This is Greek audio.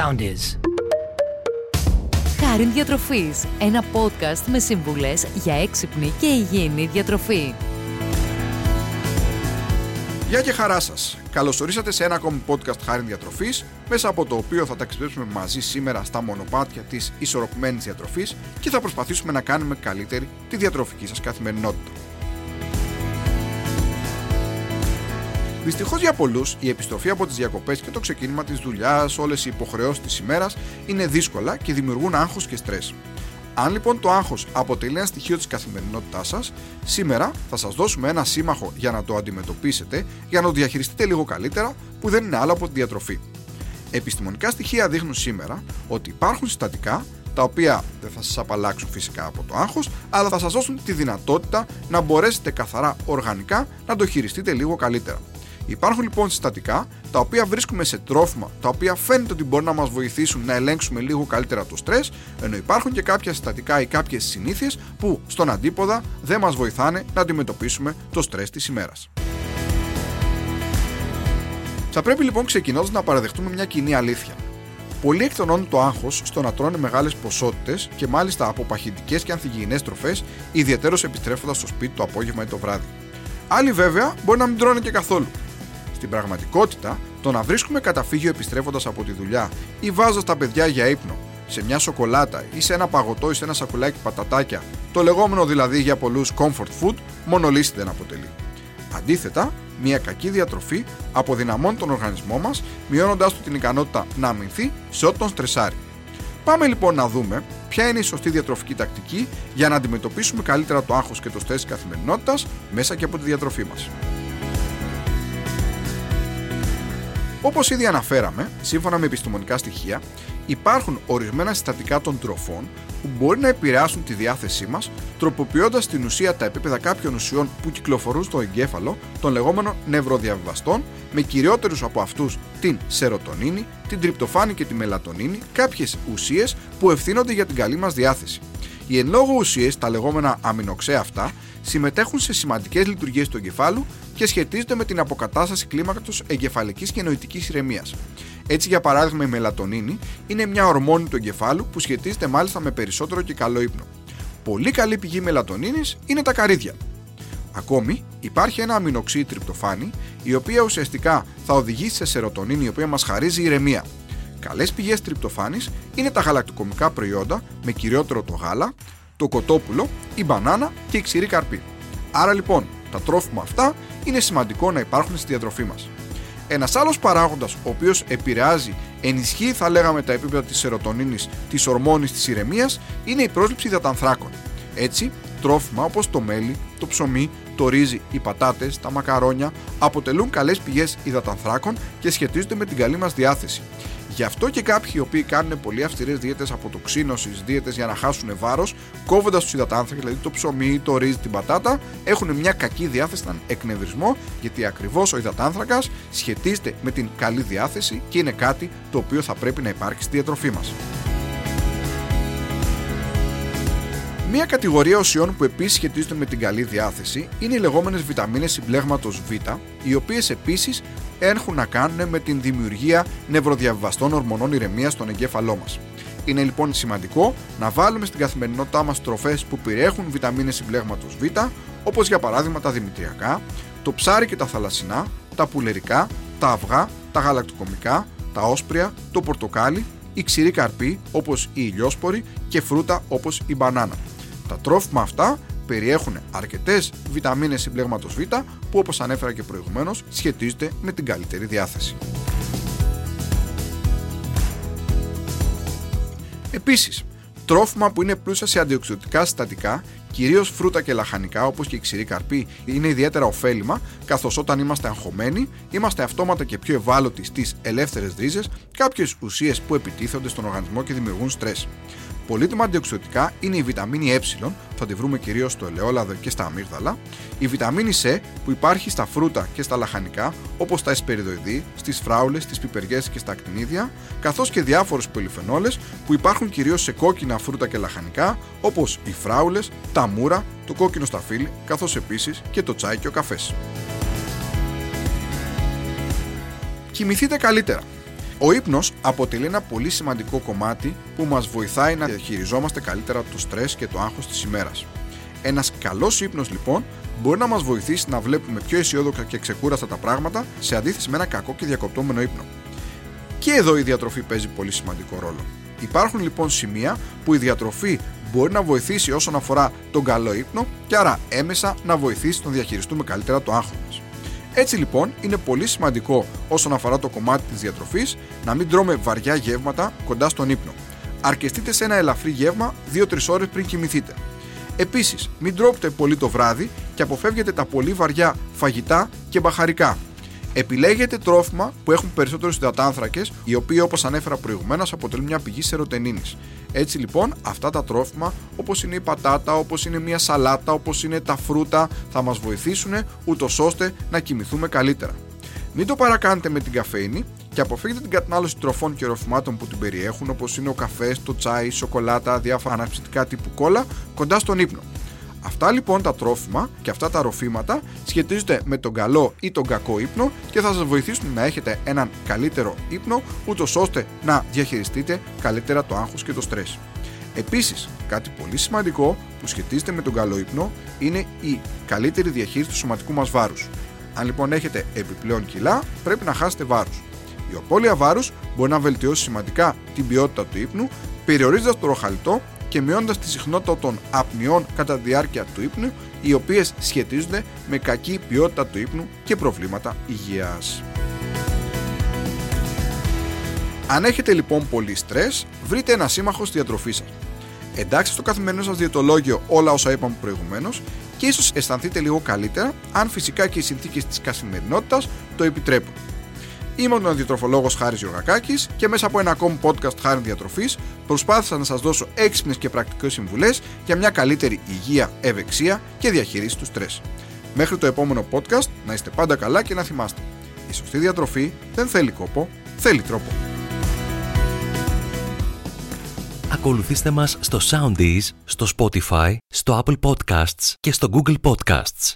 sound is. Χάριν Διατροφής, ένα podcast με σύμβουλες για έξυπνη και υγιεινή διατροφή. Γεια και χαρά σας. Καλώ ορίσατε σε ένα ακόμη podcast Χάριν Διατροφής, μέσα από το οποίο θα ταξιδέψουμε μαζί σήμερα στα μονοπάτια της ισορροπημένης διατροφής και θα προσπαθήσουμε να κάνουμε καλύτερη τη διατροφική σας καθημερινότητα. Δυστυχώς για πολλούς, η επιστροφή από τις διακοπές και το ξεκίνημα της δουλειάς, όλες οι υποχρεώσεις της ημέρας είναι δύσκολα και δημιουργούν άγχος και στρες. Αν λοιπόν το άγχος αποτελεί ένα στοιχείο της καθημερινότητάς σας, σήμερα θα σας δώσουμε ένα σύμμαχο για να το αντιμετωπίσετε, για να το διαχειριστείτε λίγο καλύτερα, που δεν είναι άλλο από τη διατροφή. Επιστημονικά στοιχεία δείχνουν σήμερα ότι υπάρχουν συστατικά τα οποία δεν θα σας απαλλάξουν φυσικά από το άγχος, αλλά θα σας δώσουν τη δυνατότητα να μπορέσετε καθαρά οργανικά να το χειριστείτε λίγο καλύτερα. Υπάρχουν λοιπόν συστατικά τα οποία βρίσκουμε σε τρόφιμα τα οποία φαίνεται ότι μπορεί να μας βοηθήσουν να ελέγξουμε λίγο καλύτερα το στρες, ενώ υπάρχουν και κάποια συστατικά ή κάποιες συνήθειες που στον αντίποδα δεν μας βοηθάνε να αντιμετωπίσουμε το στρες της ημέρας. Θα πρέπει λοιπόν ξεκινώντας να παραδεχτούμε μια κοινή αλήθεια. Πολλοί εκτονώνουν το άγχος στο να τρώνε μεγάλες ποσότητες και μάλιστα από παχυντικές και ανθυγιεινές τροφές, ιδιαίτερως επιστρέφοντας στο σπίτι το απόγευμα ή το βράδυ. Άλλοι βέβαια μπορεί να μην τρώνε και καθόλου. Στην πραγματικότητα, το να βρίσκουμε καταφύγιο επιστρέφοντας από τη δουλειά ή βάζοντας τα παιδιά για ύπνο σε μια σοκολάτα ή σε ένα παγωτό ή σε ένα σακουλάκι πατατάκια, το λεγόμενο δηλαδή για πολλούς comfort food, μόνο λύση δεν αποτελεί. Αντίθετα, μια κακή διατροφή αποδυναμώνει τον οργανισμό μας, μειώνοντάς του την ικανότητα να αμυνθεί σε ό,τι τον στρεσάρει. Πάμε λοιπόν να δούμε ποια είναι η σωστή διατροφική τακτική για να αντιμετωπίσουμε καλύτερα το άγχος και το στρες τη καθημερινότητας μέσα και από τη διατροφή μας. Όπως ήδη αναφέραμε, σύμφωνα με επιστημονικά στοιχεία, υπάρχουν ορισμένα συστατικά των τροφών που μπορεί να επηρεάσουν τη διάθεσή μας, τροποποιώντας την ουσία τα επίπεδα κάποιων ουσιών που κυκλοφορούν στο εγκέφαλο, των λεγόμενων νευροδιαβιβαστών, με κυριότερους από αυτούς την σερωτονίνη, την τριπτοφάνη και τη μελατονίνη, κάποιες ουσίες που ευθύνονται για την καλή μας διάθεση. Οι εν λόγω ουσίες, τα λεγόμενα αμινοξέα αυτά, συμμετέχουν σε σημαντικές λειτουργίες του εγκεφάλου και σχετίζονται με την αποκατάσταση κλίμακατο εγκεφαλικής και νοητικής ηρεμίας. Έτσι, για παράδειγμα, η μελατονίνη είναι μια ορμόνη του εγκεφάλου που σχετίζεται μάλιστα με περισσότερο και καλό ύπνο. Πολύ καλή πηγή μελατονίνης είναι τα καρύδια. Ακόμη, υπάρχει ένα αμινοξύ τριπτοφάνη, η οποία ουσιαστικά θα οδηγήσει σε σερωτονίνη, η οποία μας χαρίζει ηρεμία. Καλές πηγές τριπτοφάνη είναι τα γαλακτοκομικά προϊόντα, με κυριότερο το γάλα, το κοτόπουλο, η μπανάνα και η ξηρή καρπή. Άρα λοιπόν, τα τρόφιμα αυτά είναι σημαντικό να υπάρχουν στη διατροφή μας. Ένας άλλος παράγοντας, ο οποίος επηρεάζει, ενισχύει θα λέγαμε τα επίπεδα της σερωτονίνης, της ορμόνης της ηρεμίας, είναι η πρόσληψη υδατανθράκων. Έτσι, τρόφιμα όπως το μέλι, το ψωμί, το ρύζι, οι πατάτες, τα μακαρόνια αποτελούν καλές πηγές υδατανθράκων και σχετίζονται με την καλή μας διάθεση. Γι' αυτό και κάποιοι οι οποίοι κάνουν πολύ αυστηρές δίαιτες αποτοξίνωσης, δίαιτες για να χάσουν βάρος, κόβοντας τους υδατάνθρακες, δηλαδή το ψωμί, το ρύζι, την πατάτα, έχουν μια κακή διάθεση, έναν εκνευρισμό, γιατί ακριβώς ο υδατάνθρακας σχετίζεται με την καλή διάθεση και είναι κάτι το οποίο θα πρέπει να υπάρχει στη διατροφή μας. Μία κατηγορία ουσιών που επίσης σχετίζονται με την καλή διάθεση είναι οι λεγόμενες βιταμίνες συμπλέγματος Β, οι οποίες επίσης έχουν να κάνουν με την δημιουργία νευροδιαβιβαστών ορμονών ηρεμίας στον εγκέφαλό μας. Είναι λοιπόν σημαντικό να βάλουμε στην καθημερινότητά μας τροφές που περιέχουν βιταμίνες συμπλέγματος Β, όπως για παράδειγμα τα δημητριακά, το ψάρι και τα θαλασσινά, τα πουλερικά, τα αυγά, τα γαλακτοκομικά, τα όσπρια, το πορτοκάλι, η ξηρή καρπή όπως η ηλιόσπορη και φρούτα όπως η μπανάνα. Τα τρόφιμα αυτά περιέχουν αρκετές βιταμίνες συμπλέγματος Β που όπως ανέφερα και προηγουμένως σχετίζονται με την καλύτερη διάθεση. Επίσης, τρόφιμα που είναι πλούσια σε αντιοξυδοτικά συστατικά, κυρίως φρούτα και λαχανικά όπως και η ξηρή καρπή, είναι ιδιαίτερα ωφέλιμα, καθώς όταν είμαστε αγχωμένοι, είμαστε αυτόματα και πιο ευάλωτοι στις ελεύθερες ρίζες, κάποιες ουσίες που επιτίθονται στον οργανισμό και δημιουργούν στρες. Πολύτιμα αντιοξυδοτικά είναι η βιταμίνη Ε, θα τη βρούμε κυρίως στο ελαιόλαδο και στα αμύγδαλα, η βιταμίνη C που υπάρχει στα φρούτα και στα λαχανικά, όπως τα εσπεριδοειδή, στις φράουλες, στι πιπεριές και στα ακτινίδια, καθώς και διάφορες πολυφενόλες που υπάρχουν κυρίως σε κόκκινα φρούτα και λαχανικά, όπως οι φράουλες, τα μούρα, το κόκκινο σταφύλι, καθώς επίσης και το τσάι και ο καφές. Κοιμηθείτε καλύτερα. Ο ύπνος αποτελεί ένα πολύ σημαντικό κομμάτι που μας βοηθάει να διαχειριζόμαστε καλύτερα το στρες και το άγχος της ημέρας. Ένας καλός ύπνος λοιπόν μπορεί να μας βοηθήσει να βλέπουμε πιο αισιόδοξα και ξεκούραστα τα πράγματα σε αντίθεση με ένα κακό και διακοπτόμενο ύπνο. Και εδώ η διατροφή παίζει πολύ σημαντικό ρόλο. Υπάρχουν λοιπόν σημεία που η διατροφή μπορεί να βοηθήσει όσον αφορά τον καλό ύπνο και άρα έμεσα να βοηθήσει να διαχειριστούμε καλύτερα το άγχος μας. Έτσι λοιπόν είναι πολύ σημαντικό όσον αφορά το κομμάτι της διατροφής να μην τρώμε βαριά γεύματα κοντά στον ύπνο. Αρκεστείτε σε ένα ελαφρύ γεύμα 2-3 ώρες πριν κοιμηθείτε. Επίσης, μην τρώτε πολύ το βράδυ και αποφεύγετε τα πολύ βαριά φαγητά και μπαχαρικά. Επιλέγετε τρόφιμα που έχουν περισσότερου υδατάνθρακες, οι οποίοι όπως ανέφερα προηγουμένως αποτελούν μια πηγή σερωτενίνης. Έτσι λοιπόν, αυτά τα τρόφιμα, όπως είναι η πατάτα, όπως είναι μια σαλάτα, όπως είναι τα φρούτα, θα μας βοηθήσουν ούτως ώστε να κοιμηθούμε καλύτερα. Μην το παρακάνετε με την καφέινη και αποφύγετε την κατανάλωση τροφών και ροφημάτων που την περιέχουν, όπως είναι ο καφές, το τσάι, η σοκολάτα, διάφορα αναψυκτικά τύπου κόλλα, κοντά στον ύπνο. Αυτά λοιπόν τα τρόφιμα και αυτά τα ροφήματα σχετίζονται με τον καλό ή τον κακό ύπνο και θα σας βοηθήσουν να έχετε έναν καλύτερο ύπνο ούτως ώστε να διαχειριστείτε καλύτερα το άγχος και το στρες. Επίσης, κάτι πολύ σημαντικό που σχετίζεται με τον καλό ύπνο είναι η καλύτερη διαχείριση του σωματικού μας βάρους. Αν λοιπόν έχετε επιπλέον κιλά, πρέπει να χάσετε βάρους. Η απώλεια βάρους μπορεί να βελτιώσει σημαντικά την ποιότητα του ύπνου, περιορίζοντας το ροχαλιτό και μειώνοντας τη συχνότητα των απνιών κατά τη διάρκεια του ύπνου, οι οποίες σχετίζονται με κακή ποιότητα του ύπνου και προβλήματα υγείας. Αν έχετε λοιπόν πολύ στρες, βρείτε ένα σύμμαχο στη διατροφή σας. Εντάξτε στο καθημερινό σας διαιτολόγιο όλα όσα είπαμε προηγουμένως και ίσως αισθανθείτε λίγο καλύτερα αν φυσικά και οι συνθήκες της καθημερινότητας το επιτρέπουν. Είμαι ο διατροφολόγο Χάρης Γιωργακάκη και μέσα από ένα ακόμη podcast Χάρη Διατροφής προσπάθησα να σας δώσω έξυπνες και πρακτικές συμβουλές για μια καλύτερη υγεία, ευεξία και διαχείριση του στρες. Μέχρι το επόμενο podcast να είστε πάντα καλά και να θυμάστε. Η σωστή διατροφή δεν θέλει κόπο, θέλει τρόπο. Ακολουθήστε μας στο Soundees, στο Spotify, στο Apple Podcasts και στο Google Podcasts.